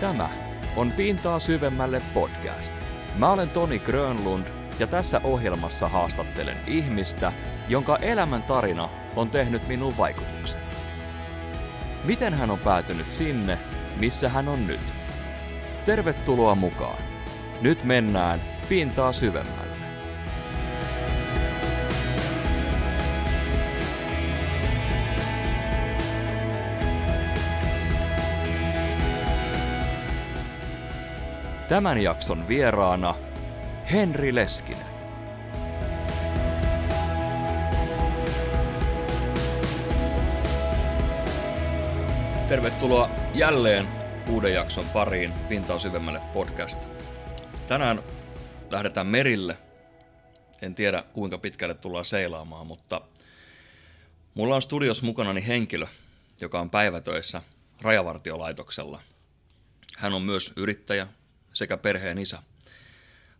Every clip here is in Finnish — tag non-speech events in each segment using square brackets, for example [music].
Tämä on Pintaa syvemmälle podcast. Mä olen Toni Grönlund ja tässä ohjelmassa haastattelen ihmistä, jonka elämän tarina on tehnyt minuun vaikutuksen. Miten hän on päätynyt sinne, missä hän on nyt? Tervetuloa mukaan. Nyt mennään pintaa syvemmälle. Tämän jakson vieraana Henri Leskinen. Tervetuloa jälleen uuden jakson pariin Pintaa syvemmälle podcast. Tänään lähdetään merille. En tiedä kuinka pitkälle tullaan seilaamaan, mutta mulla on studios mukanani henkilö, joka on päivätöissä rajavartiolaitoksella. Hän on myös yrittäjä sekä perheen isä.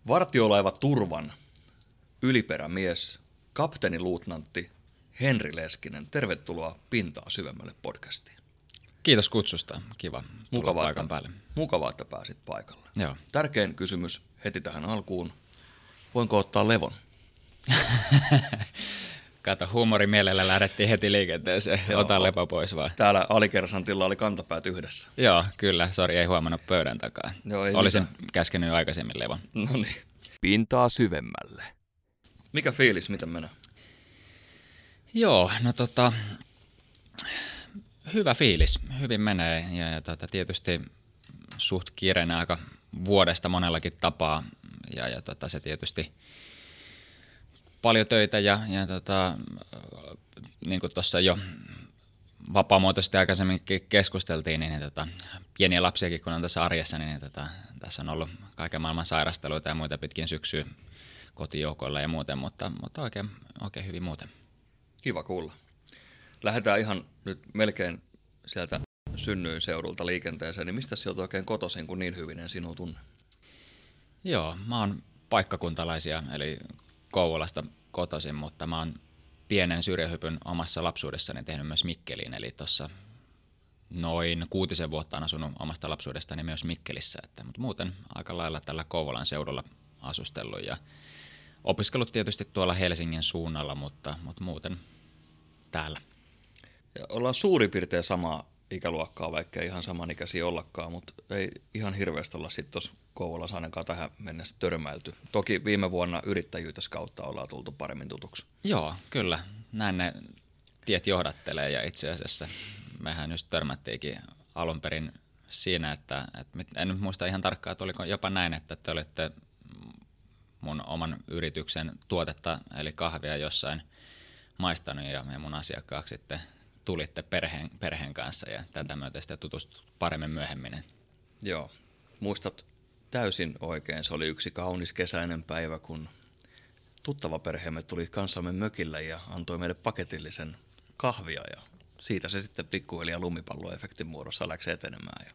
Vartiolaiva Turvan yliperämies, kapteeniluutnantti Henri Leskinen. Tervetuloa Pintaa syvemmälle podcastiin. Kiitos kutsusta. Kiva Mukavaa, paikan että, päälle. mukavaa, että pääsit paikalle. Joo. Tärkein kysymys heti tähän alkuun. Voinko ottaa levon? [laughs] Kato, huumori mielellä lähdettiin heti liikenteeseen. Joo. Ota lepo pois vaan. Täällä alikersantilla oli kantapäät yhdessä. Joo, kyllä. Sori, ei huomannut pöydän takaa. Joo, ei Olisin mitään. käskenyt aikaisemmin levon. No niin. Pintaa syvemmälle. Mikä fiilis, miten menee? Joo, no tota, hyvä fiilis. Hyvin menee ja, ja tota, tietysti suht kiireinen aika vuodesta monellakin tapaa. Ja, ja tota, se tietysti paljon töitä ja, ja tota, niin kuin tuossa jo vapaamuotoisesti aikaisemminkin keskusteltiin, niin, niin tota, pieniä lapsiakin kun on tässä arjessa, niin, niin tota, tässä on ollut kaiken maailman sairasteluita ja muita pitkin syksyä kotijoukoilla ja muuten, mutta, mutta oikein, oikein hyvin muuten. Kiva kuulla. Lähdetään ihan nyt melkein sieltä synnyin seudulta liikenteeseen, niin mistä sieltä oikein kotoisin, kun niin hyvin en sinua tunne? Joo, mä oon paikkakuntalaisia, eli Kouvolasta kotoisin, mutta mä oon pienen syrjähypyn omassa lapsuudessani tehnyt myös Mikkeliin, eli tuossa noin kuutisen vuotta on asunut omasta lapsuudestani myös Mikkelissä, että, mutta muuten aika lailla tällä Kouvolan seudulla asustellut ja opiskellut tietysti tuolla Helsingin suunnalla, mutta, mutta muuten täällä. Ja ollaan suurin piirtein samaa ikäluokkaa, vaikka ei ihan samanikäisiä ollakaan, mutta ei ihan hirveästi olla sitten tuossa Kouvolassa ainakaan tähän mennessä törmäilty. Toki viime vuonna yrittäjyytes kautta ollaan tultu paremmin tutuksi. Joo, kyllä. Näin ne tiet johdattelee ja itse asiassa mehän just törmättiinkin alun perin siinä, että, että en nyt muista ihan tarkkaan, että oliko jopa näin, että te olitte mun oman yrityksen tuotetta, eli kahvia jossain maistanut ja, ja mun asiakkaaksi sitten tulitte perheen, perheen kanssa ja tätä myötä sitten tutustut paremmin myöhemmin. Joo, muistat täysin oikein. Se oli yksi kaunis kesäinen päivä, kun tuttava perheemme tuli kanssamme mökille ja antoi meille paketillisen kahvia ja siitä se sitten pikkuhiljaa lumipalloefektin muodossa läksi etenemään. Ja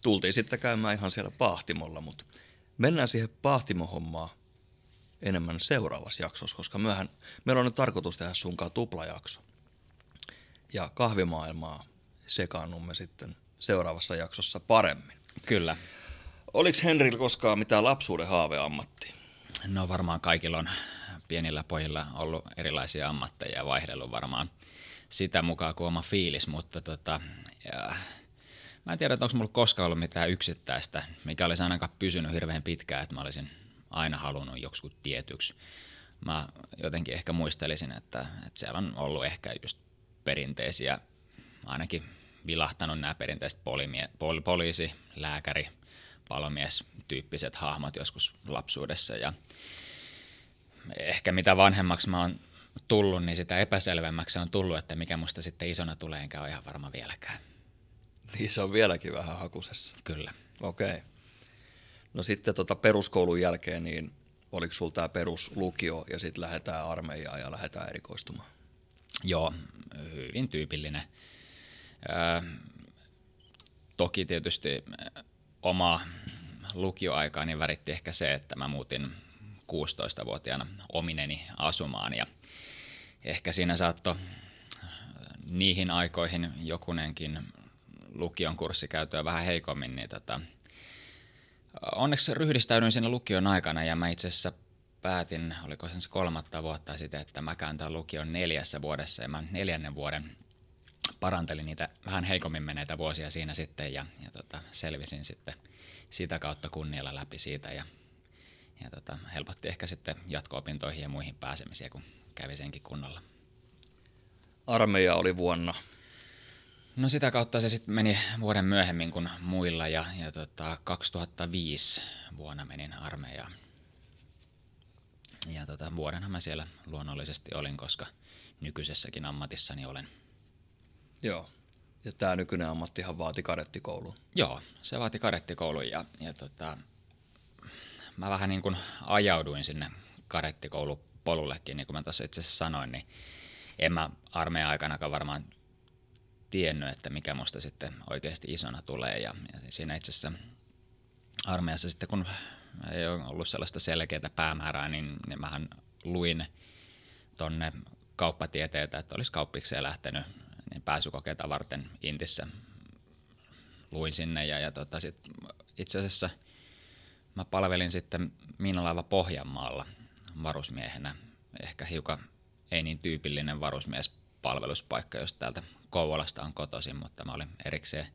tultiin sitten käymään ihan siellä pahtimolla, mutta mennään siihen pahtimohommaan enemmän seuraavassa jaksossa, koska myöhän, meillä on nyt tarkoitus tehdä sunkaan tuplajakso. Ja kahvimaailmaa sekaannumme sitten seuraavassa jaksossa paremmin. Kyllä. Oliko Henrillä koskaan mitään lapsuuden haaveammattia? No varmaan kaikilla on pienillä pojilla ollut erilaisia ammatteja ja vaihdellut varmaan sitä mukaan kuin oma fiilis, mutta tota, ja, mä en tiedä, että onko mulla koskaan ollut mitään yksittäistä, mikä olisi ainakaan pysynyt hirveän pitkään, että mä olisin aina halunnut joksikin tietyksi. Mä jotenkin ehkä muistelisin, että, että siellä on ollut ehkä just perinteisiä, ainakin vilahtanut nämä perinteiset polimie, pol, poliisi, lääkäri, palomies tyyppiset hahmot joskus lapsuudessa ja ehkä mitä vanhemmaksi mä oon tullut, niin sitä epäselvemmäksi se on tullut, että mikä musta sitten isona tulee, enkä ole ihan varma vieläkään. Niin se on vieläkin vähän hakusessa. Kyllä. Okei. Okay. No sitten tota peruskoulun jälkeen, niin oliko sulla tämä peruslukio ja sitten lähdetään armeijaan ja lähdetään erikoistumaan? Joo, hyvin tyypillinen. Öö, toki tietysti oma lukioaikaani väritti ehkä se, että mä muutin 16-vuotiaana omineni asumaan ja ehkä siinä saattoi niihin aikoihin jokunenkin lukion kurssi käytyä vähän heikommin, niin tota, onneksi ryhdistäydyin siinä lukion aikana ja mä itse asiassa päätin, oliko se kolmatta vuotta sitten, että mä käyn tämän lukion neljässä vuodessa ja mä neljännen vuoden parantelin niitä vähän heikommin meneitä vuosia siinä sitten ja, ja tota, selvisin sitten sitä kautta kunnialla läpi siitä ja, ja tota, helpotti ehkä sitten jatko-opintoihin ja muihin pääsemisiä, kun kävi senkin kunnolla. Armeija oli vuonna? No sitä kautta se sitten meni vuoden myöhemmin kuin muilla ja, ja tota, 2005 vuonna menin armeijaan. Ja tota, vuodenhan mä siellä luonnollisesti olin, koska nykyisessäkin ammatissani olen. Joo. Ja tämä nykyinen ammattihan vaati kadettikoulun. Joo, se vaati kadettikoulun ja, ja tota, mä vähän niin kuin ajauduin sinne kadettikoulupolullekin, niin kuin mä tässä itse asiassa sanoin, niin en mä armeijan aikanakaan varmaan tiennyt, että mikä musta sitten oikeasti isona tulee. Ja, ja siinä itse asiassa armeijassa sitten, kun ei ole ollut sellaista selkeää päämäärää, niin, niin mähän luin tonne kauppatieteitä, että olisi kauppikseen lähtenyt niin pääsykokeita varten Intissä. Luin sinne ja, ja tota, sit itse asiassa mä palvelin sitten Miinalaiva Pohjanmaalla varusmiehenä. Ehkä hiukan ei niin tyypillinen varusmiespalveluspaikka, jos täältä Kouvolasta on kotoisin, mutta mä olin erikseen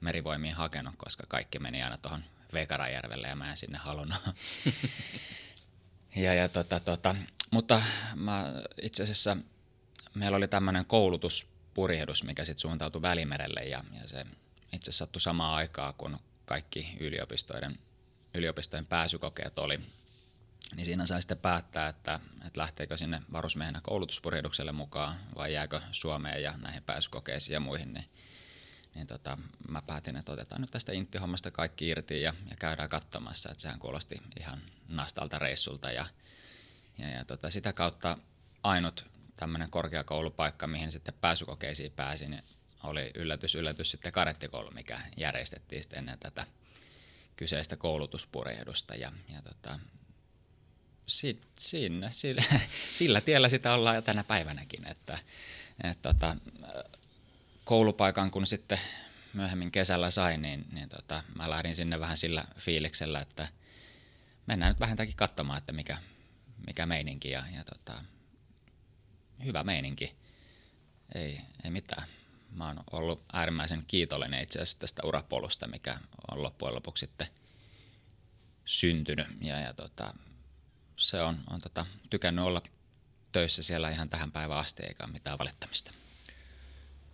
merivoimiin hakenut, koska kaikki meni aina tuohon Vekarajärvelle ja mä en sinne halunnut. [laughs] ja, ja tota, tota, mutta mä itse asiassa meillä oli tämmöinen koulutuspurjehdus, mikä sitten suuntautui Välimerelle ja, ja se itse asiassa sattui samaan aikaan, kun kaikki yliopistojen, yliopistojen pääsykokeet oli. Niin siinä sai sitten päättää, että, että lähteekö sinne varusmiehenä koulutuspurjehdukselle mukaan vai jääkö Suomeen ja näihin pääsykokeisiin ja muihin. Niin niin tota, mä päätin, että otetaan nyt tästä intti-hommasta kaikki irti ja, ja käydään katsomassa, että sehän kuulosti ihan nastalta reissulta ja, ja, ja tota, sitä kautta ainut tämmöinen korkeakoulupaikka, mihin sitten pääsykokeisiin pääsin, oli yllätys, yllätys sitten karettikoulu, mikä järjestettiin sitten ennen tätä kyseistä koulutuspurehdusta ja, ja tota, si, siinä, sillä, [laughs] sillä tiellä sitä ollaan tänä päivänäkin, että, että tota, koulupaikan kun sitten myöhemmin kesällä sain, niin, niin tota, mä lähdin sinne vähän sillä fiiliksellä, että mennään nyt vähintäänkin katsomaan, että mikä, mikä meininki ja, ja tota, hyvä meininki. Ei, ei mitään. Mä oon ollut äärimmäisen kiitollinen itse asiassa tästä urapolusta, mikä on loppujen lopuksi sitten syntynyt. Ja, ja tota, se on, on tota, tykännyt olla töissä siellä ihan tähän päivään asti, eikä mitään valittamista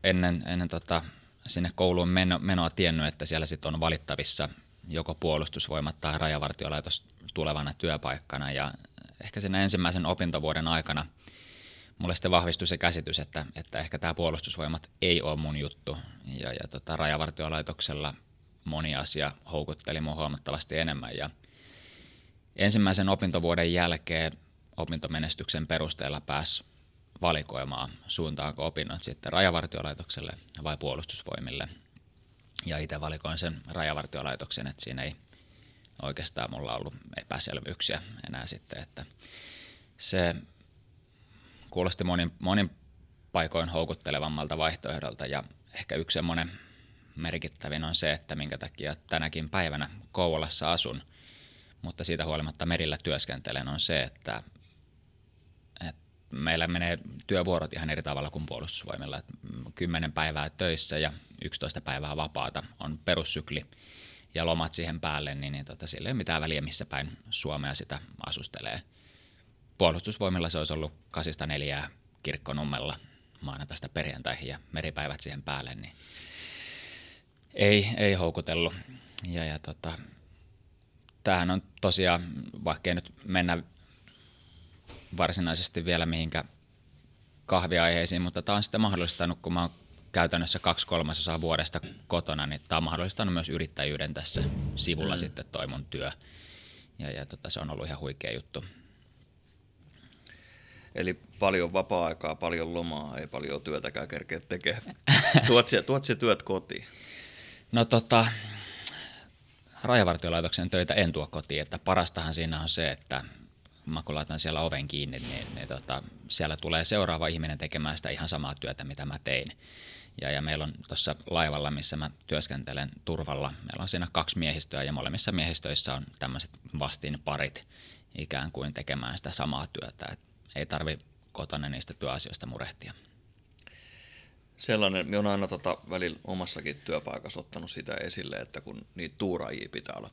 ennen, ennen tota, sinne kouluun meno, menoa tiennyt, että siellä sitten on valittavissa joko puolustusvoimat tai rajavartiolaitos tulevana työpaikkana. Ja ehkä siinä ensimmäisen opintovuoden aikana mulle sitten vahvistui se käsitys, että, että ehkä tämä puolustusvoimat ei ole mun juttu. Ja, ja tota, rajavartiolaitoksella moni asia houkutteli mua huomattavasti enemmän. Ja ensimmäisen opintovuoden jälkeen opintomenestyksen perusteella pääsi valikoimaan, suuntaanko opinnot sitten rajavartiolaitokselle vai puolustusvoimille. Ja itse valikoin sen rajavartiolaitoksen, että siinä ei oikeastaan mulla ollut epäselvyyksiä enää sitten, että se kuulosti monin, monin paikoin houkuttelevammalta vaihtoehdolta ja ehkä yksi semmoinen merkittävin on se, että minkä takia tänäkin päivänä Kouvolassa asun, mutta siitä huolimatta merillä työskentelen, on se, että meillä menee työvuorot ihan eri tavalla kuin puolustusvoimilla. Kymmenen päivää töissä ja 11 päivää vapaata on perussykli ja lomat siihen päälle, niin, niin tota, sillä ei ole mitään väliä, missä päin Suomea sitä asustelee. Puolustusvoimilla se olisi ollut kasista neljää kirkkonummella maanantaista perjantaihin ja meripäivät siihen päälle, niin ei, ei houkutellut. Ja, ja tota, tämähän on tosiaan, vaikka ei nyt mennä varsinaisesti vielä mihinkä kahviaiheisiin, mutta tämä on sitten mahdollistanut, kun mä oon käytännössä kaksi kolmasosaa vuodesta kotona, niin tämä on mahdollistanut myös yrittäjyyden tässä sivulla mm. sitten toi mun työ. Ja, ja tota, se on ollut ihan huikea juttu. Eli paljon vapaa-aikaa, paljon lomaa, ei paljon työtäkään kerkeä tekemään. [laughs] tuot, se, tuot se työt kotiin? No tota, rajavartiolaitoksen töitä en tuo kotiin, että parastahan siinä on se, että mä kun laitan siellä oven kiinni, niin, niin tota, siellä tulee seuraava ihminen tekemään sitä ihan samaa työtä, mitä mä tein. Ja, ja meillä on tuossa laivalla, missä mä työskentelen turvalla, meillä on siinä kaksi miehistöä ja molemmissa miehistöissä on tämmöiset vastinparit ikään kuin tekemään sitä samaa työtä. Et ei tarvi kotona niistä työasioista murehtia. Sellainen, me on aina tota välillä omassakin työpaikassa ottanut sitä esille, että kun niitä tuuraajia pitää olla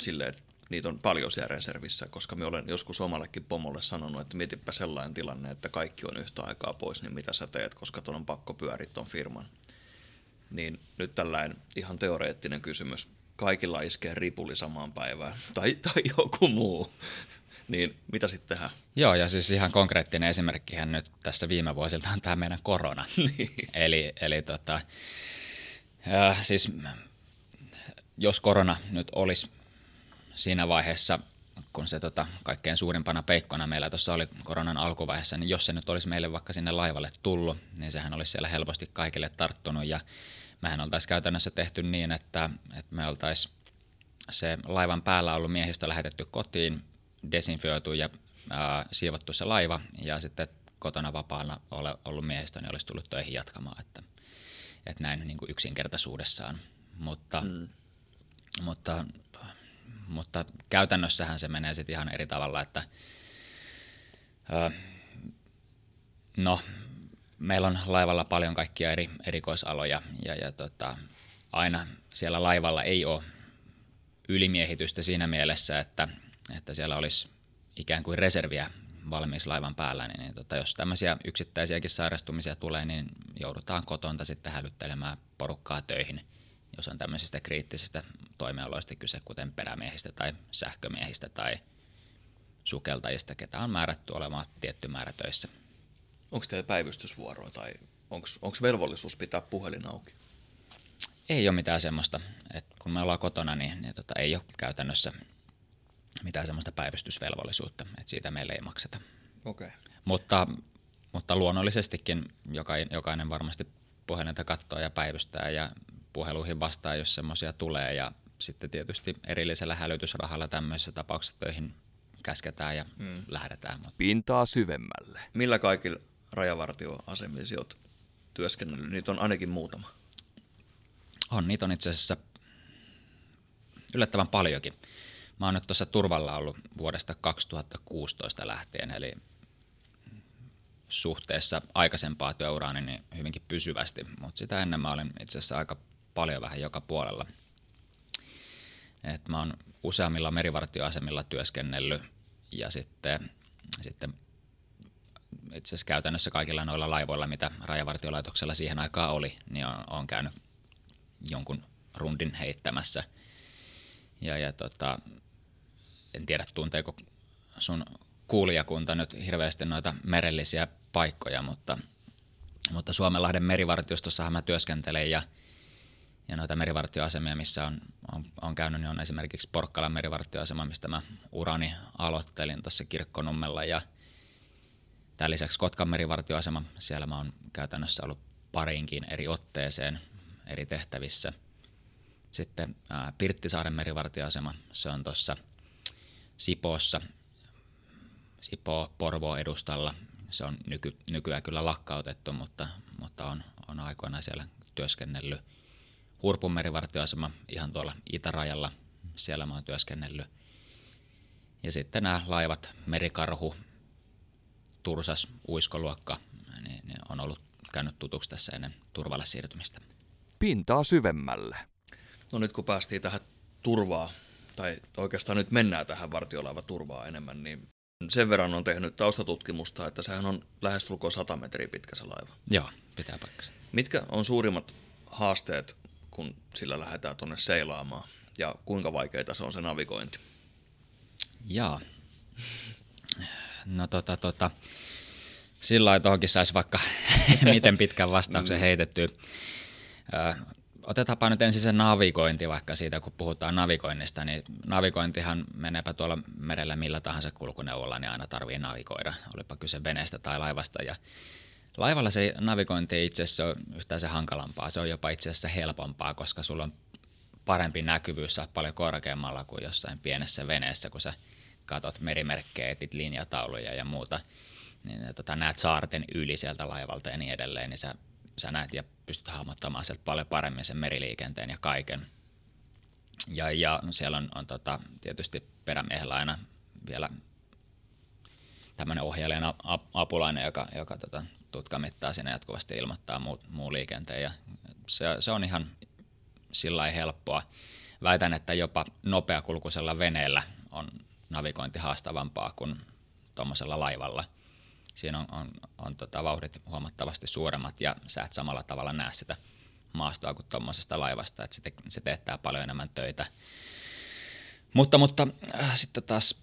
silleen, niitä on paljon siellä reservissä, koska me olen joskus omallekin pomolle sanonut, että mietipä sellainen tilanne, että kaikki on yhtä aikaa pois, niin mitä sä teet, koska tuon on pakko pyöriä ton firman. Niin nyt tällainen ihan teoreettinen kysymys. Kaikilla iskee ripuli samaan päivään tai, tai joku muu. niin mitä sitten tehdään? Joo, ja siis ihan konkreettinen esimerkkihän nyt tässä viime vuosilta on tämä meidän korona. [laughs] niin. Eli, eli tota, äh, siis jos korona nyt olisi siinä vaiheessa, kun se tota, kaikkein suurimpana peikkona meillä tuossa oli koronan alkuvaiheessa, niin jos se nyt olisi meille vaikka sinne laivalle tullut, niin sehän olisi siellä helposti kaikille tarttunut ja mehän oltaisiin käytännössä tehty niin, että, että me oltaisiin se laivan päällä ollut miehistö lähetetty kotiin, desinfioitu ja ää, siivottu se laiva ja sitten kotona vapaana ole, ollut miehistö, niin olisi tullut töihin jatkamaan, että, että näin niin kuin yksinkertaisuudessaan. Mutta, mm. mutta mutta käytännössähän se menee sitten ihan eri tavalla, että ö, no, meillä on laivalla paljon kaikkia eri erikoisaloja ja, ja tota, aina siellä laivalla ei ole ylimiehitystä siinä mielessä, että, että siellä olisi ikään kuin reserviä valmiiksi laivan päällä, niin, niin tota, jos tämmöisiä yksittäisiäkin sairastumisia tulee, niin joudutaan kotonta sitten hälyttelemään porukkaa töihin – jos on tämmöisistä kriittisistä toimialoista kyse, kuten perämiehistä tai sähkömiehistä tai sukeltajista, ketä on määrätty olemaan tietty määrä töissä. Onko teillä päivystysvuoroa tai onko velvollisuus pitää puhelin auki? Ei ole mitään semmoista. että kun me ollaan kotona, niin, niin tota, ei ole käytännössä mitään semmoista päivystysvelvollisuutta, että siitä meille ei makseta. Okay. Mutta, mutta luonnollisestikin jokainen, jokainen varmasti puhelinta katsoo ja päivystää ja puheluihin vastaan, jos semmoisia tulee. Ja sitten tietysti erillisellä hälytysrahalla tämmöisissä tapauksissa töihin käsketään ja mm. lähdetään. Pintaa syvemmälle. Millä kaikilla rajavartioasemilla olet työskennellyt? Niitä on ainakin muutama. On, niitä on itse asiassa yllättävän paljonkin. Mä oon nyt tuossa turvalla ollut vuodesta 2016 lähtien, eli suhteessa aikaisempaa työuraani niin hyvinkin pysyvästi, mutta sitä ennen mä olin itse asiassa aika paljon vähän joka puolella. Et mä oon useammilla merivartioasemilla työskennellyt ja sitten, sitten itse asiassa käytännössä kaikilla noilla laivoilla, mitä rajavartiolaitoksella siihen aikaan oli, niin on, on käynyt jonkun rundin heittämässä. Ja, ja tota, en tiedä tunteeko sun kuulijakunta nyt hirveästi noita merellisiä paikkoja, mutta, mutta Suomenlahden merivartiostossahan mä työskentelen ja – ja noita merivartioasemia, missä on, on, on käynyt, niin on esimerkiksi Porkkalan merivartioasema, mistä mä urani aloittelin tuossa Kirkkonummella ja tämän lisäksi Kotkan merivartioasema, siellä mä oon käytännössä ollut pariinkin eri otteeseen eri tehtävissä. Sitten ää, Pirttisaaren merivartioasema, se on tuossa Sipoossa, Sipoo Porvo edustalla. Se on nyky, nykyään kyllä lakkautettu, mutta, mutta on, on aikoinaan siellä työskennellyt – Hurpun merivartioasema ihan tuolla itärajalla, siellä mä oon työskennellyt. Ja sitten nämä laivat, Merikarhu, Tursas, Uiskoluokka, niin, niin on ollut käynyt tutuksi tässä ennen turvalle siirtymistä. Pintaa syvemmälle. No nyt kun päästiin tähän turvaa, tai oikeastaan nyt mennään tähän vartiolaiva turvaa enemmän, niin sen verran on tehnyt taustatutkimusta, että sehän on lähestulkoon 100 metriä pitkä se laiva. Joo, pitää paikkansa. Mitkä on suurimmat haasteet kun sillä lähdetään tuonne seilaamaan? Ja kuinka vaikeita se on se navigointi? Jaa. No tota, tota, sillä lailla tuohonkin saisi vaikka [laughs] miten pitkän vastauksen mm. heitettyä. otetaanpa nyt ensin se navigointi vaikka siitä, kun puhutaan navigoinnista, niin navigointihan meneepä tuolla merellä millä tahansa kulkuneuvolla, niin aina tarvii navigoida, olipa kyse veneestä tai laivasta. Ja Laivalla se navigointi itse asiassa ole yhtään se hankalampaa, se on jopa itse asiassa helpompaa, koska sulla on parempi näkyvyys, sä paljon korkeammalla kuin jossain pienessä veneessä, kun sä katot merimerkkejä, etit linjatauluja ja muuta, niin tota, näet saarten yli sieltä laivalta ja niin edelleen, niin sä sä näet ja pystyt hahmottamaan sieltä paljon paremmin sen meriliikenteen ja kaiken. Ja, ja siellä on, on tota, tietysti perämiehellä aina vielä tämmöinen ohjailijan apulainen, joka, joka tota, tutkamittaa sinne jatkuvasti ilmoittaa muu, muu liikenteen. Ja se, se on ihan sillä helppoa. Väitän, että jopa nopeakulkuisella veneellä on navigointi haastavampaa kuin tuommoisella laivalla. Siinä on, on, on tota, vauhdit huomattavasti suuremmat ja sä et samalla tavalla näe sitä maastoa kuin tuommoisesta laivasta, että se, te, se teettää paljon enemmän töitä. Mutta, mutta äh, sitten taas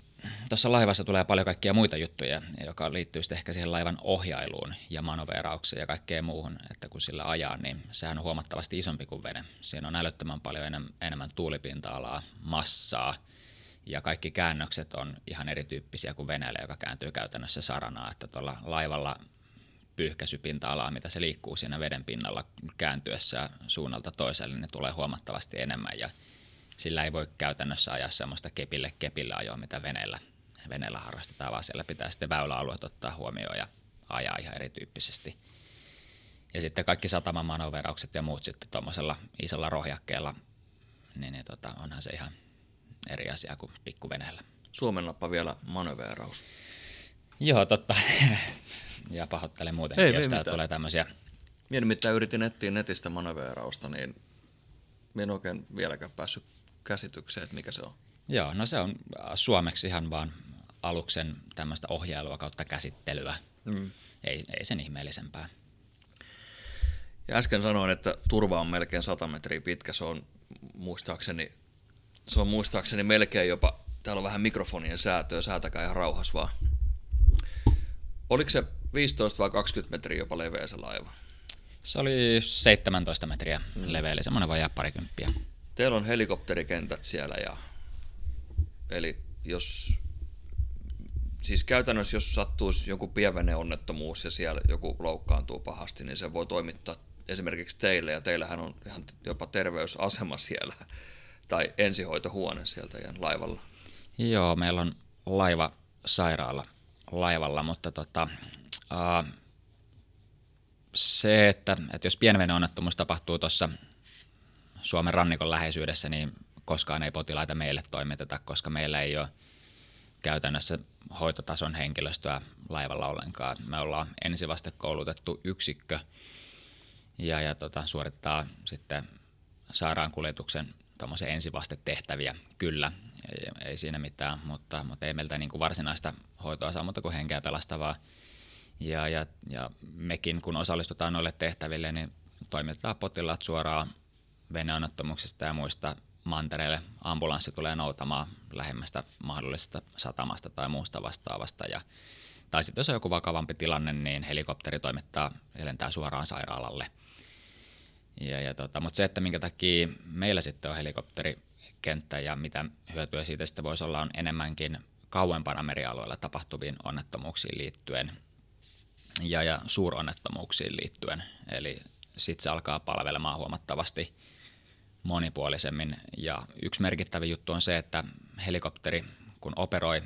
tuossa laivassa tulee paljon kaikkia muita juttuja, joka liittyy sitten ehkä siihen laivan ohjailuun ja manoveraukseen ja kaikkeen muuhun, että kun sillä ajaa, niin sehän on huomattavasti isompi kuin vene. Siinä on älyttömän paljon enemmän, enemmän tuulipinta-alaa, massaa ja kaikki käännökset on ihan erityyppisiä kuin veneellä, joka kääntyy käytännössä saranaa, että tuolla laivalla pyyhkäisypinta-alaa, mitä se liikkuu siinä veden pinnalla kääntyessä suunnalta toiselle, niin tulee huomattavasti enemmän ja sillä ei voi käytännössä ajaa semmoista kepille kepille ajoa, mitä veneellä, veneellä harrastetaan, vaan siellä pitää sitten väyläalueet ottaa huomioon ja ajaa ihan erityyppisesti. Ja sitten kaikki sataman manoveraukset ja muut sitten tuommoisella isolla rohjakkeella, niin, niin tota, onhan se ihan eri asia kuin pikkuveneellä. Suomennappa vielä manoveraus. Joo, totta. [laughs] ja pahoittelen muutenkin, ei, jos täällä tulee tämmöisiä. Minä nimittäin yritin etsiä netistä manoveerausta, niin minä en oikein vieläkään päässyt käsitykseen, että mikä se on. Joo, no se on suomeksi ihan vaan aluksen tämmöistä ohjailua kautta käsittelyä. Mm. Ei, ei sen ihmeellisempää. Ja äsken sanoin, että turva on melkein 100 metriä pitkä. Se on muistaakseni, se on muistaakseni melkein jopa, täällä on vähän mikrofonien säätöä, säätäkää ihan rauhas vaan. Oliko se 15 vai 20 metriä jopa leveä se laiva? Se oli 17 metriä mm. leveä, eli semmoinen vajaa parikymppiä. Teillä on helikopterikentät siellä ja eli jos siis käytännössä jos sattuisi joku onnettomuus ja siellä joku loukkaantuu pahasti, niin se voi toimittaa esimerkiksi teille ja teillähän on ihan jopa terveysasema siellä tai ensihoitohuone sieltä ihan laivalla. Joo, meillä on laiva sairaala laivalla, mutta tota, uh, se, että, että jos onnettomuus tapahtuu tuossa Suomen rannikon läheisyydessä, niin koskaan ei potilaita meille toimiteta, koska meillä ei ole käytännössä hoitotason henkilöstöä laivalla ollenkaan. Me ollaan ensivastekoulutettu yksikkö ja, ja tota, suorittaa sitten sairaankuljetuksen ensivastetehtäviä, kyllä, ei, ei siinä mitään, mutta, mutta ei meiltä niin kuin varsinaista hoitoa saa muuta kuin henkeä pelastavaa. Ja, ja, ja mekin, kun osallistutaan noille tehtäville, niin toimitetaan potilaat suoraan veneonnettomuuksista ja muista mantereille. Ambulanssi tulee noutamaan lähemmästä mahdollisesta satamasta tai muusta vastaavasta. Ja, tai sitten jos on joku vakavampi tilanne, niin helikopteri toimittaa ja lentää suoraan sairaalalle. Ja, ja tota, mutta se, että minkä takia meillä sitten on helikopterikenttä ja mitä hyötyä siitä sitten voisi olla, on enemmänkin kauempana merialueella tapahtuviin onnettomuuksiin liittyen ja, ja suuronnettomuuksiin liittyen. Eli sitten se alkaa palvelemaan huomattavasti monipuolisemmin. Ja yksi merkittävä juttu on se, että helikopteri, kun operoi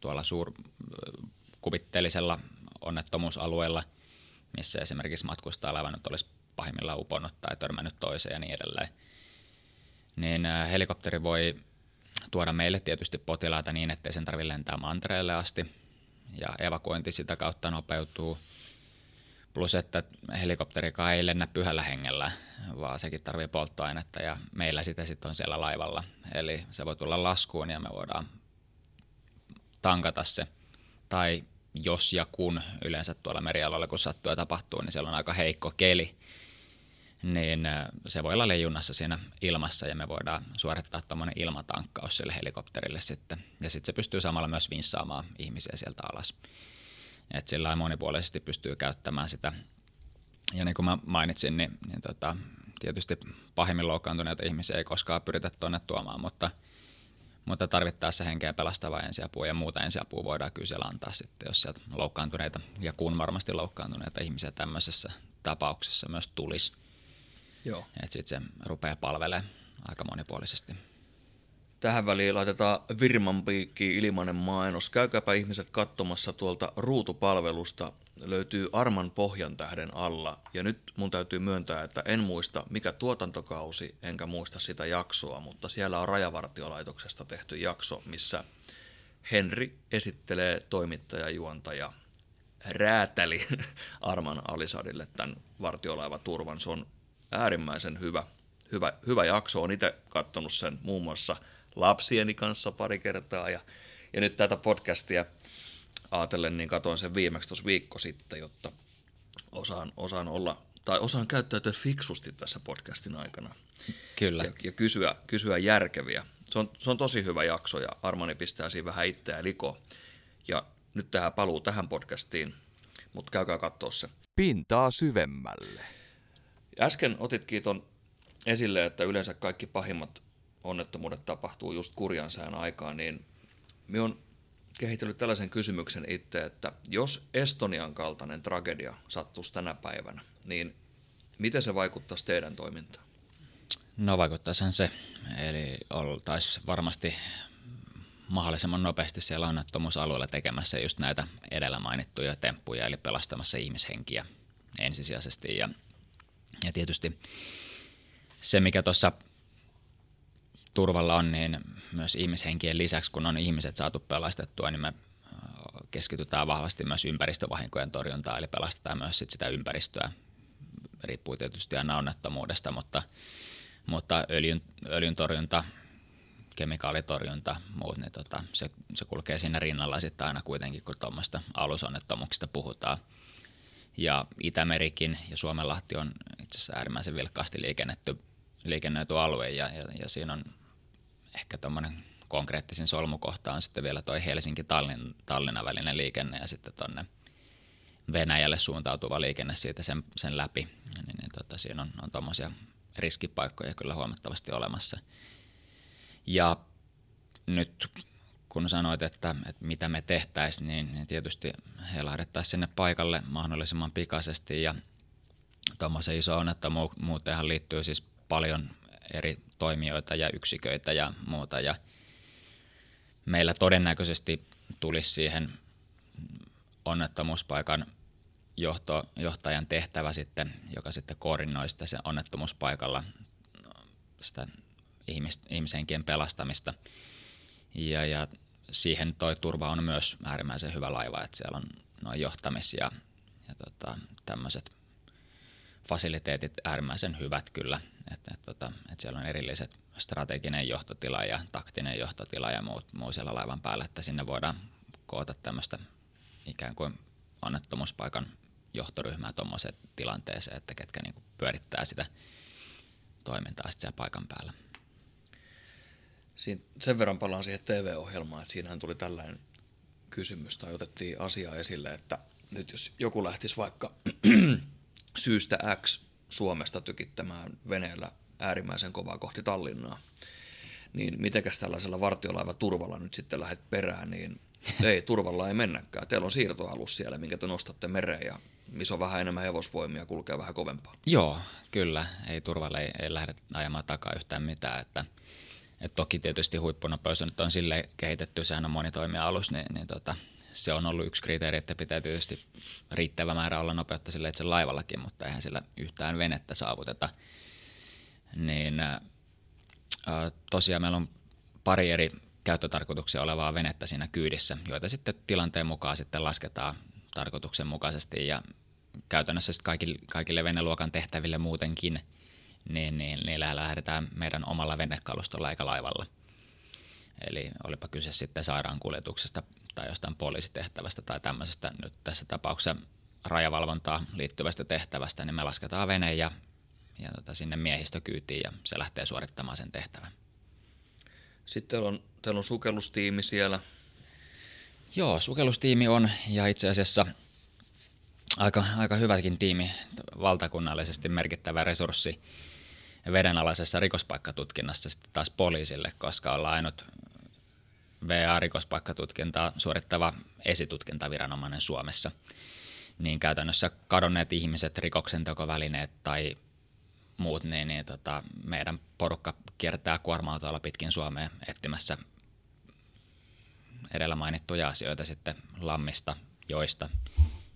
tuolla suurkuvitteellisella onnettomuusalueella, missä esimerkiksi matkustajalaiva nyt olisi pahimmillaan uponnut tai törmännyt toiseen ja niin edelleen, niin helikopteri voi tuoda meille tietysti potilaita niin, ettei sen tarvitse lentää mantereelle asti, ja evakuointi sitä kautta nopeutuu – Plus, että helikopterikaan ei lennä pyhällä hengellä, vaan sekin tarvii polttoainetta ja meillä sitä sitten on siellä laivalla. Eli se voi tulla laskuun ja me voidaan tankata se. Tai jos ja kun yleensä tuolla merialueella, kun sattuu ja tapahtuu, niin siellä on aika heikko keli, niin se voi olla leijunnassa siinä ilmassa ja me voidaan suorittaa tuommoinen ilmatankkaus sille helikopterille sitten. Ja sitten se pystyy samalla myös vinssaamaan ihmisiä sieltä alas että sillä monipuolisesti pystyy käyttämään sitä. Ja niin kuin mä mainitsin, niin, niin tota, tietysti pahimmin loukkaantuneita ihmisiä ei koskaan pyritä tuonne tuomaan, mutta, mutta tarvittaessa henkeä pelastava ensiapua ja muuta ensiapua voidaan kyllä siellä antaa sitten, jos sieltä loukkaantuneita ja kun varmasti loukkaantuneita ihmisiä tämmöisessä tapauksessa myös tulisi. Joo. Että sitten se rupeaa palvelemaan aika monipuolisesti. Tähän väliin laitetaan Virman piikkiin ilmainen mainos. Käykääpä ihmiset katsomassa tuolta ruutupalvelusta. Löytyy Arman pohjan tähden alla. Ja nyt mun täytyy myöntää, että en muista mikä tuotantokausi, enkä muista sitä jaksoa, mutta siellä on Rajavartiolaitoksesta tehty jakso, missä Henri esittelee toimittajajuontaja räätäli [laughs] Arman Alisadille tämän vartiolaivaturvan. Se on äärimmäisen hyvä, hyvä, hyvä jakso. Olen itse katsonut sen muun muassa lapsieni kanssa pari kertaa ja, ja nyt tätä podcastia ajatellen, niin katoin sen viimeksi tuossa viikko sitten, jotta osaan, osaan olla tai osaan käyttäytyä fiksusti tässä podcastin aikana. Kyllä. Ja, ja kysyä, kysyä järkeviä. Se on, se on tosi hyvä jakso ja Armani pistää siinä vähän itseä likoon. Ja nyt tähän paluu tähän podcastiin, mutta käykää katsoa se. Pintaa syvemmälle. Äsken otitkin ton esille, että yleensä kaikki pahimmat onnettomuudet tapahtuu just kurjan sään aikaan, niin me on kehitellyt tällaisen kysymyksen itse, että jos Estonian kaltainen tragedia sattuisi tänä päivänä, niin miten se vaikuttaisi teidän toimintaan? No vaikuttaisihan se. Eli oltaisiin varmasti mahdollisimman nopeasti siellä onnettomuusalueella tekemässä just näitä edellä mainittuja temppuja, eli pelastamassa ihmishenkiä ensisijaisesti. Ja, ja tietysti se, mikä tuossa turvalla on, niin myös ihmishenkien lisäksi, kun on ihmiset saatu pelastettua, niin me keskitytään vahvasti myös ympäristövahinkojen torjuntaan, eli pelastetaan myös sit sitä ympäristöä. Riippuu tietysti aina onnettomuudesta, mutta, mutta öljyn, öljyn torjunta, kemikaalitorjunta, muut, niin tota, se, se kulkee siinä rinnalla sitten aina kuitenkin, kun tuommoista alusonnettomuuksista puhutaan. Ja Itämerikin ja Suomenlahti on itse asiassa äärimmäisen vilkkaasti liikennetty, liikennöity alue ja, ja, ja siinä on ehkä tuommoinen konkreettisin solmukohta on sitten vielä toi Helsinki-Tallinna välinen liikenne ja sitten tuonne Venäjälle suuntautuva liikenne siitä sen, sen läpi. Niin, niin tota, siinä on, on tuommoisia riskipaikkoja kyllä huomattavasti olemassa. Ja nyt kun sanoit, että, että mitä me tehtäisiin, niin, niin tietysti he lähdettäisiin sinne paikalle mahdollisimman pikaisesti ja tuommoisen iso onnettomuuteenhan liittyy siis paljon eri toimijoita ja yksiköitä ja muuta. Ja meillä todennäköisesti tulisi siihen onnettomuuspaikan johto, johtajan tehtävä sitten, joka sitten koordinoi sitä sen onnettomuuspaikalla sitä ihmis, ihmisenkien pelastamista. Ja, ja siihen toi turva on myös äärimmäisen hyvä laiva, että siellä on noin johtamis- ja, ja tota, tämmöiset fasiliteetit äärimmäisen hyvät kyllä. Että et, tota, et siellä on erilliset strateginen johtotila ja taktinen johtotila ja muut, muu siellä laivan päällä, että sinne voidaan koota tämmöistä ikään kuin onnettomuuspaikan johtoryhmää tuommoiseen tilanteeseen, että ketkä niin pyörittää sitä toimintaa sitten siellä paikan päällä. Siin, sen verran palaan siihen TV-ohjelmaan, että siinähän tuli tällainen kysymys tai otettiin asia esille, että nyt jos joku lähtisi vaikka [clears throat] syystä X Suomesta tykittämään veneellä äärimmäisen kovaa kohti Tallinnaa, niin mitenkäs tällaisella vartiolaiva turvalla nyt sitten lähdet perään, niin ei, turvalla ei mennäkään. Teillä on siirtoalus siellä, minkä te nostatte mereen ja missä on vähän enemmän hevosvoimia, kulkee vähän kovempaa. Joo, kyllä. Ei turvalle ei, ei lähde ajamaan takaa yhtään mitään. Että, et toki tietysti huippunopeus on, on sille kehitetty, sehän on monitoimia-alus, niin, niin tota, se on ollut yksi kriteeri, että pitää tietysti riittävä määrä olla nopeutta sille itse laivallakin, mutta eihän sillä yhtään venettä saavuteta. Niin ää, tosiaan meillä on pari eri käyttötarkoituksia olevaa venettä siinä kyydissä, joita sitten tilanteen mukaan sitten lasketaan tarkoituksenmukaisesti ja käytännössä sitten kaikille, kaikille veneluokan tehtäville muutenkin, niin, niin niillä lähdetään meidän omalla venekalustolla eikä laivalla. Eli olipa kyse sitten sairaankuljetuksesta tai jostain poliisitehtävästä tai tämmöisestä nyt tässä tapauksessa rajavalvontaa liittyvästä tehtävästä, niin me lasketaan vene ja, ja tota, sinne miehistökyytiin ja se lähtee suorittamaan sen tehtävän. Sitten teillä on, teillä on sukellustiimi siellä. Joo, sukellustiimi on ja itse asiassa aika, aika hyväkin tiimi, valtakunnallisesti merkittävä resurssi vedenalaisessa rikospaikkatutkinnassa sitten taas poliisille, koska ollaan ainut VA-rikospaikkatutkintaa suorittava esitutkintaviranomainen Suomessa. Niin käytännössä kadonneet ihmiset, rikoksentekovälineet tai muut, niin, niin tota, meidän porukka kiertää kuorma pitkin Suomea etsimässä edellä mainittuja asioita sitten lammista, joista,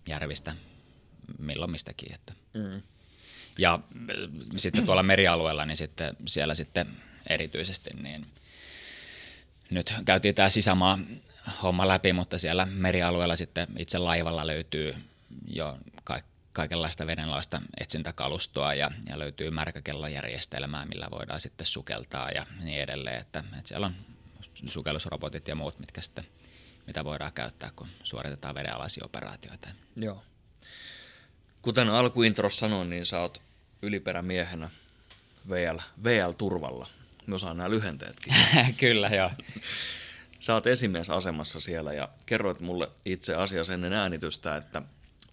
järvistä, milloin mistäkin. Että. Mm. Ja äh, sitten tuolla merialueella, niin sitten siellä sitten erityisesti, niin nyt käytiin tämä sisämaa homma läpi, mutta siellä merialueella sitten itse laivalla löytyy jo ka- kaikenlaista vedenalaista etsintäkalustoa ja, ja löytyy märkäkellojärjestelmää, millä voidaan sitten sukeltaa ja niin edelleen. Että, että siellä on sukellusrobotit ja muut, mitkä sitten, mitä voidaan käyttää, kun suoritetaan vedenalaisia operaatioita. Joo. Kuten alkuintros sanoin, niin sä oot yliperämiehenä VL, VL-turvalla. Me osaan nämä lyhenteetkin. [laughs] Kyllä, joo. Sä oot esimiesasemassa siellä ja kerroit mulle itse asiassa ennen äänitystä, että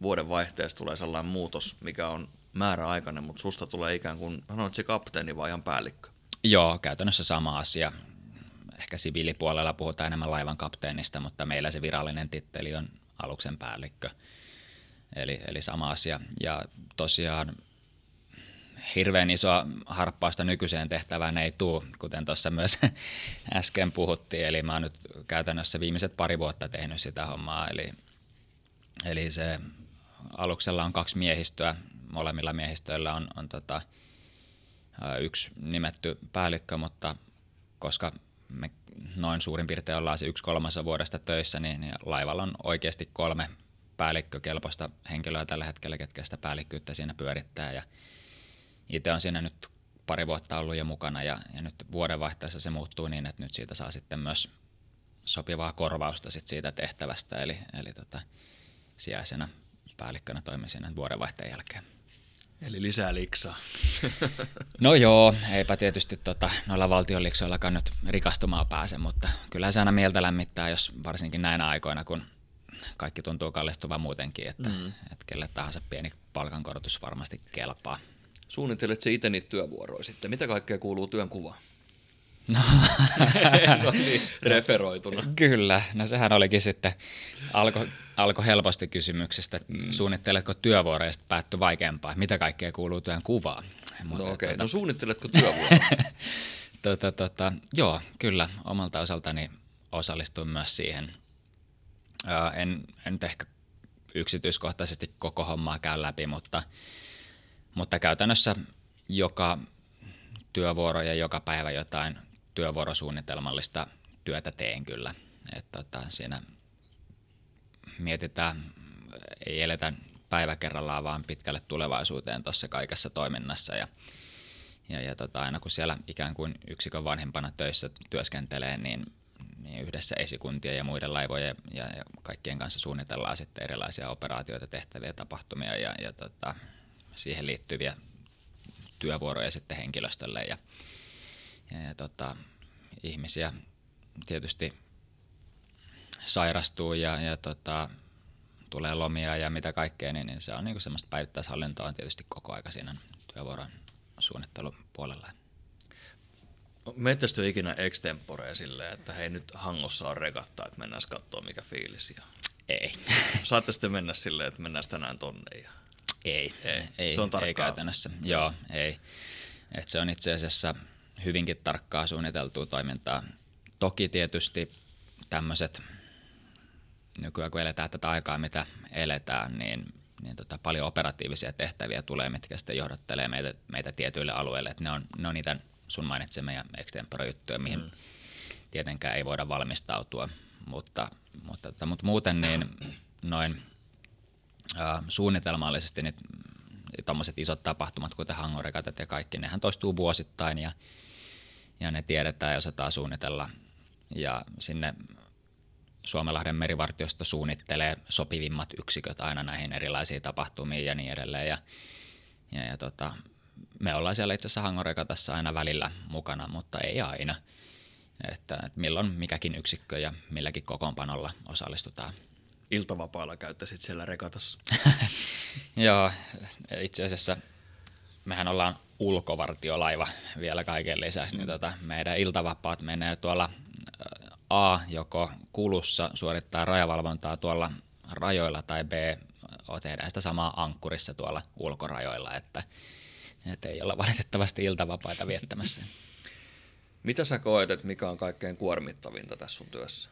vuoden vaihteessa tulee sellainen muutos, mikä on määräaikainen, mutta susta tulee ikään kuin, sanoit se kapteeni vai ihan päällikkö? Joo, käytännössä sama asia. Ehkä siviilipuolella puhutaan enemmän laivan kapteenista, mutta meillä se virallinen titteli on aluksen päällikkö. Eli, eli sama asia. Ja tosiaan hirveän iso harppausta nykyiseen tehtävään ei tule, kuten tuossa myös [laughs] äsken puhuttiin. Eli mä oon nyt käytännössä viimeiset pari vuotta tehnyt sitä hommaa. Eli, eli se aluksella on kaksi miehistöä. Molemmilla miehistöillä on, on tota, yksi nimetty päällikkö, mutta koska me noin suurin piirtein ollaan se yksi kolmassa vuodesta töissä, niin, niin laivalla on oikeasti kolme päällikkökelpoista henkilöä tällä hetkellä, ketkä sitä päällikkyyttä siinä pyörittää. Ja itse on siinä nyt pari vuotta ollut jo mukana ja, ja nyt vuodenvaihteessa se muuttuu niin, että nyt siitä saa sitten myös sopivaa korvausta sit siitä tehtävästä, eli, eli tota, sijaisena päällikkönä toimin siinä vuodenvaihteen jälkeen. Eli lisää liksaa. [laughs] no joo, eipä tietysti tota, noilla valtion liksoillakaan nyt rikastumaan pääse, mutta kyllä se aina mieltä lämmittää, jos varsinkin näinä aikoina, kun kaikki tuntuu kallistuvan muutenkin, että, mm. että kelle tahansa pieni palkankorotus varmasti kelpaa. Suunnittelet se itse niitä työvuoroja sitten. Mitä kaikkea kuuluu työn kuvaan? [laughs] No. [laughs] no niin, [laughs] referoituna. Kyllä, no sehän olikin sitten, alkoi alko helposti kysymyksestä, mm. suunnitteletko työvuoroista päätty vaikeampaa, mitä kaikkea kuuluu työn kuvaan? no okei, okay. tuota, no suunnitteletko työvuoroja? tota, tota, joo, kyllä, omalta osaltani osallistuin myös siihen. En, en nyt ehkä yksityiskohtaisesti koko hommaa käy läpi, mutta, mutta käytännössä joka työvuoro ja joka päivä jotain työvuorosuunnitelmallista työtä teen kyllä. Että tota, siinä mietitään, ei eletä päivä kerrallaan, vaan pitkälle tulevaisuuteen tuossa kaikessa toiminnassa. Ja, ja, ja tota, aina kun siellä ikään kuin yksikön vanhempana töissä työskentelee, niin, niin yhdessä esikuntien ja muiden laivojen ja, ja kaikkien kanssa suunnitellaan sitten erilaisia operaatioita, tehtäviä, tapahtumia ja, ja tota, siihen liittyviä työvuoroja sitten henkilöstölle. Ja, ja, ja tota, ihmisiä tietysti sairastuu ja, ja tota, tulee lomia ja mitä kaikkea, niin, niin se on niin semmoista päivittäishallintoa on tietysti koko aika siinä työvuoron suunnittelupuolella. Mettästö ikinä extemporea silleen, että hei nyt Hangossa on regatta, että mennään katsoa mikä fiilis. Ja... Ei. [laughs] Saatte sitten mennä silleen, että mennään tänään tonne. Ja... Ei, ei, ei, se on ei käytännössä. Joo, ei. Et se on itse asiassa hyvinkin tarkkaa suunniteltua toimintaa. Toki tietysti tämmöiset, nykyään kun eletään tätä aikaa, mitä eletään, niin, niin tota, paljon operatiivisia tehtäviä tulee, mitkä sitten johdattelee meitä, meitä tietyille alueille. Et ne, on, ne on niitä sun mainitsemia extempore-juttuja, mihin mm. tietenkään ei voida valmistautua, mutta, mutta, mutta, mutta muuten niin noin äh, suunnitelmallisesti niin tuommoiset isot tapahtumat, kuten hangoregatat ja kaikki, nehän toistuu vuosittain ja ja ne tiedetään ja osataan suunnitella. Ja sinne Suomenlahden merivartiosto suunnittelee sopivimmat yksiköt aina näihin erilaisiin tapahtumiin ja niin edelleen. Ja, ja, ja tota, me ollaan siellä itse asiassa Hangorekatassa aina välillä mukana, mutta ei aina. Että, että milloin mikäkin yksikkö ja milläkin kokoonpanolla osallistutaan. Iltavapaalla käyttäisit siellä rekatassa? [laughs] Joo, itse asiassa mehän ollaan ulkovartiolaiva vielä kaiken lisäksi, niin mm. niin tota, meidän iltavapaat menee tuolla A, joko kulussa suorittaa rajavalvontaa tuolla rajoilla, tai B, tehdään sitä samaa ankkurissa tuolla ulkorajoilla, että että ei olla valitettavasti iltavapaita viettämässä. [laughs] Mitä sä koet, että mikä on kaikkein kuormittavinta tässä sun työssä?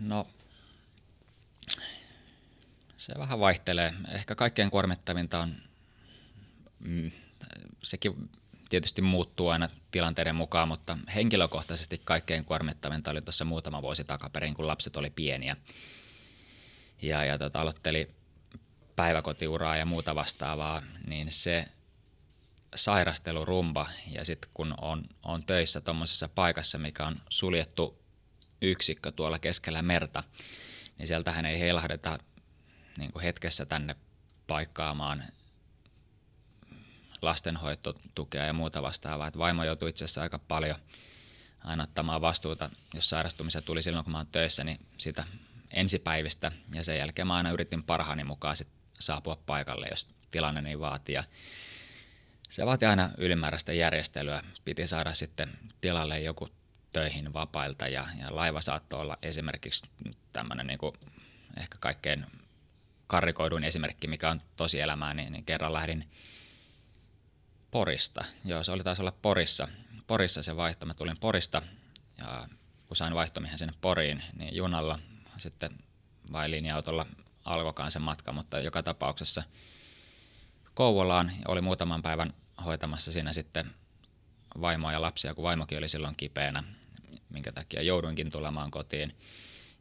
No, se vähän vaihtelee. Ehkä kaikkein kuormittavinta on, mm, sekin tietysti muuttuu aina tilanteiden mukaan, mutta henkilökohtaisesti kaikkein kuormittavinta oli tuossa muutama vuosi takaperin, kun lapset oli pieniä. Ja, ja tota, aloitteli päiväkotiuraa ja muuta vastaavaa, niin se sairastelurumba ja sitten kun on, on töissä tuommoisessa paikassa, mikä on suljettu yksikkö tuolla keskellä merta, niin sieltähän ei heilahdeta niin kuin hetkessä tänne paikkaamaan lastenhoitotukea ja muuta vastaavaa. Et vaimo joutui itse asiassa aika paljon aina ottamaan vastuuta, jos sairastumisia tuli silloin, kun mä oon töissä, niin sitä ensipäivistä. Ja sen jälkeen mä aina yritin parhaani mukaan sit saapua paikalle, jos tilanne niin vaatii. Ja se vaati aina ylimääräistä järjestelyä. Piti saada sitten tilalle joku töihin vapailta ja, ja laiva saattoi olla esimerkiksi tämmöinen niin ehkä kaikkein karrikoiduin esimerkki, mikä on tosielämää, niin, niin kerran lähdin Porista. Joo, se oli taas olla Porissa. Porissa se vaihto. Mä tulin Porista ja kun sain vaihtomiehen sinne Poriin, niin junalla sitten vai linja-autolla alkoikaan se matka, mutta joka tapauksessa Kouvolaan oli muutaman päivän hoitamassa siinä sitten vaimoa ja lapsia, kun vaimokin oli silloin kipeänä, minkä takia jouduinkin tulemaan kotiin.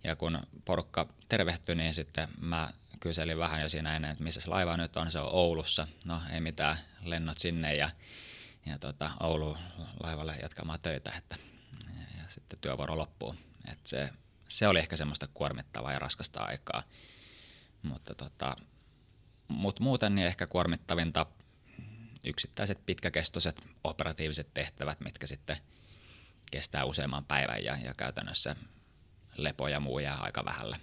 Ja kun porukka tervehtyi, niin sitten mä kyselin vähän jo siinä ennen, että missä se laiva nyt on, se on Oulussa. No ei mitään, lennot sinne ja, ja tota, Oulu laivalle jatkamaan töitä, että ja, ja sitten työvuoro loppuu. Et se, se oli ehkä semmoista kuormittavaa ja raskasta aikaa. Mutta tota, mut muuten niin ehkä kuormittavinta yksittäiset pitkäkestoiset operatiiviset tehtävät, mitkä sitten kestää useamman päivän ja, ja käytännössä lepo ja muu jää aika vähälle.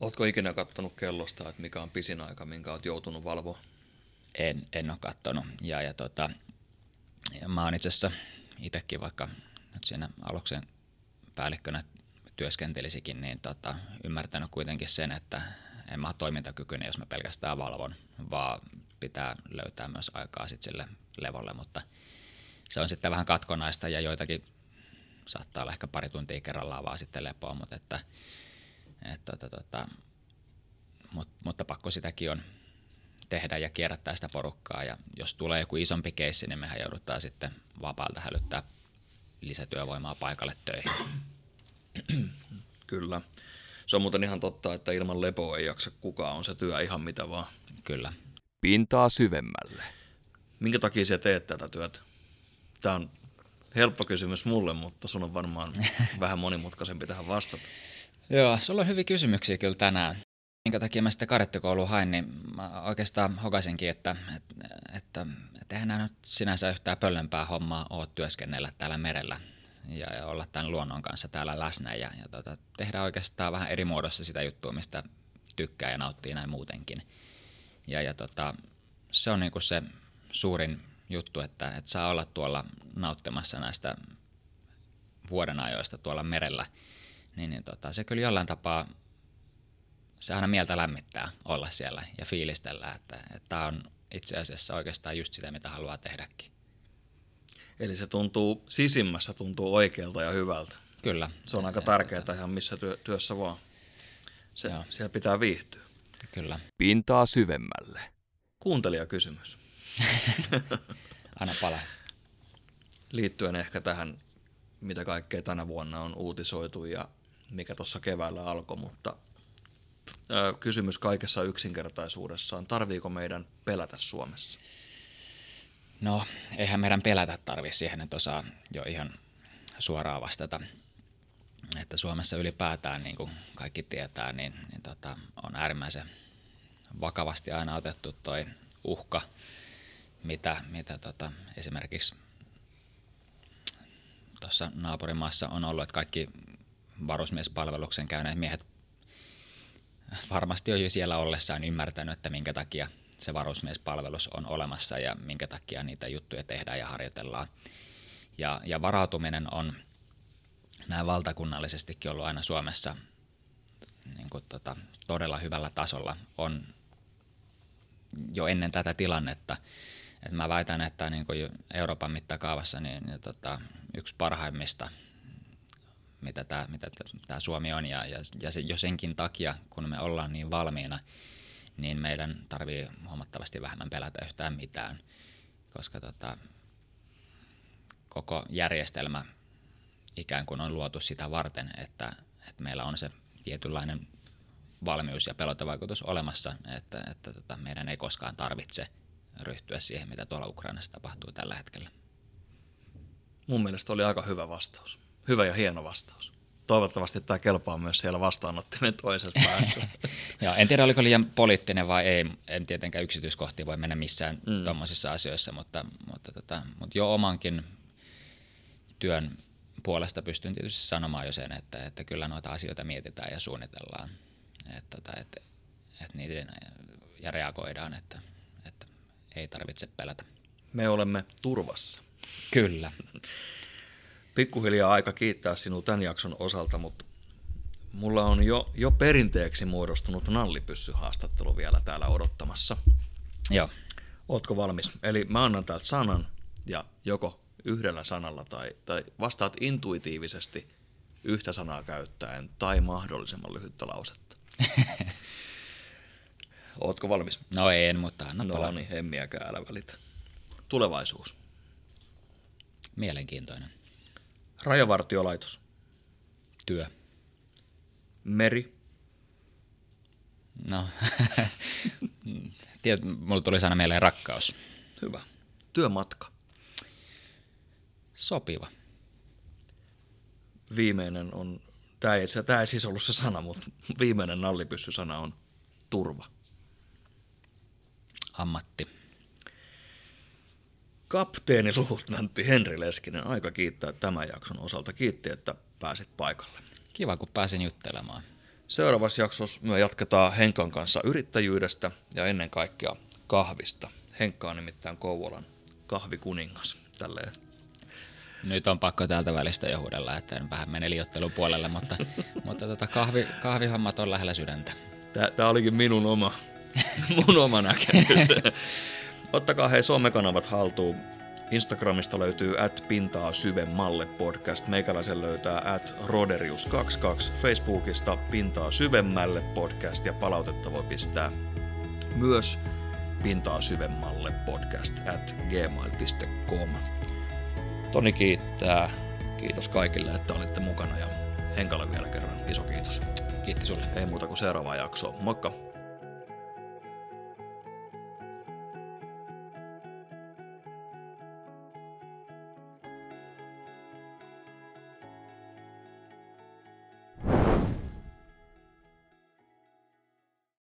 Oletko ikinä katsonut kellosta, että mikä on pisin aika, minkä olet joutunut valvoa? En, en ole katsonut. Ja, ja, tota, ja mä oon itse asiassa itsekin, vaikka nyt siinä aluksen päällikkönä työskentelisikin, niin tota, ymmärtänyt kuitenkin sen, että en mä ole toimintakykyinen, jos mä pelkästään valvon, vaan pitää löytää myös aikaa sit sille levolle, mutta se on sitten vähän katkonaista ja joitakin saattaa olla ehkä pari tuntia kerrallaan vaan sitten lepoa, mutta että et, tota, tota, mut, mutta pakko sitäkin on tehdä ja kierrättää sitä porukkaa. Ja jos tulee joku isompi keissi, niin mehän joudutaan sitten vapaalta hälyttää lisätyövoimaa paikalle töihin. Kyllä. Se on muuten ihan totta, että ilman lepoa ei jaksa kukaan, on se työ ihan mitä vaan. Kyllä. Pintaa syvemmälle. Minkä takia sä teet tätä työtä? Tämä on helppo kysymys mulle, mutta sun on varmaan [laughs] vähän monimutkaisempi tähän vastata. Joo, sulla on hyviä kysymyksiä kyllä tänään. Minkä takia mä sitten kadettikouluun hain, niin mä oikeastaan hokasinkin, että, että, että, että eihän nämä nyt sinänsä yhtään pöllempää hommaa ole työskennellä täällä merellä ja, ja olla tämän luonnon kanssa täällä läsnä ja, ja tota, tehdä oikeastaan vähän eri muodossa sitä juttua, mistä tykkää ja nauttii näin muutenkin. Ja, ja tota, se on niinku se suurin juttu, että, että saa olla tuolla nauttimassa näistä vuoden ajoista tuolla merellä – niin, niin tota, se kyllä jollain tapaa, se aina mieltä lämmittää olla siellä ja fiilistellä, että tämä on itse asiassa oikeastaan just sitä, mitä haluaa tehdäkin. Eli se tuntuu, sisimmässä tuntuu oikealta ja hyvältä. Kyllä. Se on aika tärkeää ihan missä työ, työssä vaan. Se, siellä pitää viihtyä. Kyllä. Pintaa syvemmälle. Kuuntelijakysymys. [laughs] Anna palaa. Liittyen ehkä tähän, mitä kaikkea tänä vuonna on uutisoitu ja mikä tuossa keväällä alkoi, mutta ö, kysymys kaikessa yksinkertaisuudessaan, tarviiko meidän pelätä Suomessa? No, eihän meidän pelätä tarvi siihen, että osaa jo ihan suoraan vastata. Että Suomessa ylipäätään, niin kuin kaikki tietää, niin, niin tota, on äärimmäisen vakavasti aina otettu toi uhka, mitä, mitä tota, esimerkiksi tuossa naapurimaassa on ollut, että kaikki varusmiespalveluksen käyneet miehet varmasti on jo siellä ollessaan ymmärtänyt, että minkä takia se varusmiespalvelus on olemassa ja minkä takia niitä juttuja tehdään ja harjoitellaan. Ja, ja varautuminen on näin valtakunnallisestikin ollut aina Suomessa niin kuin tota, todella hyvällä tasolla. On jo ennen tätä tilannetta. Et mä väitän, että niin kuin Euroopan mittakaavassa niin, niin tota, yksi parhaimmista, mitä tämä mitä Suomi on. Ja, ja, ja se, jo senkin takia, kun me ollaan niin valmiina, niin meidän tarvii huomattavasti vähemmän pelätä yhtään mitään, koska tota, koko järjestelmä ikään kuin on luotu sitä varten, että, että meillä on se tietynlainen valmius ja pelotevaikutus olemassa, että, että tota, meidän ei koskaan tarvitse ryhtyä siihen, mitä tuolla Ukrainassa tapahtuu tällä hetkellä. Mun mielestä oli aika hyvä vastaus. Hyvä ja hieno vastaus. Toivottavasti tämä kelpaa myös siellä vastaanottimien toisessa päässä. [laughs] ja, en tiedä, oliko liian poliittinen vai ei. En tietenkään yksityiskohtia voi mennä missään mm. tuommoisissa asioissa, mutta, mutta, tota, mutta jo omankin työn puolesta pystyn tietysti sanomaan jo sen, että, että kyllä noita asioita mietitään ja suunnitellaan että, että, että, että niiden ja reagoidaan, että, että ei tarvitse pelätä. Me olemme turvassa. Kyllä. [laughs] Pikkuhiljaa aika kiittää sinua tämän jakson osalta, mutta mulla on jo, jo perinteeksi muodostunut nallipyssyhaastattelu vielä täällä odottamassa. Joo. Ootko valmis? Eli mä annan täältä sanan ja joko yhdellä sanalla tai, tai vastaat intuitiivisesti yhtä sanaa käyttäen tai mahdollisimman lyhyttä lausetta. [laughs] Ootko valmis? No en, mutta anna No palaa. niin, hemmiäkään älä välitä. Tulevaisuus. Mielenkiintoinen. Rajavartiolaitos. Työ. Meri. No, [laughs] tiedät, mulla tuli sana mieleen rakkaus. Hyvä. Työmatka. Sopiva. Viimeinen on, tämä ei, tämä ei siis ollut se sana, mutta viimeinen nallipyssy-sana on turva. Ammatti. Kapteeni luutnantti Henri Leskinen, aika kiittää tämän jakson osalta. Kiitti, että pääsit paikalle. Kiva, kun pääsin juttelemaan. Seuraavassa jaksossa me jatketaan Henkan kanssa yrittäjyydestä ja ennen kaikkea kahvista. Henkka on nimittäin Kouvolan kahvikuningas. Tälleen. Nyt on pakko täältä välistä jo huudella, että en vähän mene liottelun puolelle, mutta, [laughs] mutta tota kahvi, kahvihommat on lähellä sydäntä. Tämä olikin minun oma, [laughs] mun oma näkemys. [laughs] Ottakaa hei somekanavat haltuun. Instagramista löytyy at pintaa syvemmalle podcast. Meikäläisen löytää at roderius22. Facebookista pintaa syvemmälle podcast ja palautetta voi pistää myös pintaa syvemmalle podcast at gmail.com. Toni kiittää. Kiitos kaikille, että olitte mukana ja Henkalle vielä kerran iso kiitos. Kiitti sulle. Ei muuta kuin seuraavaa jaksoa. Moikka!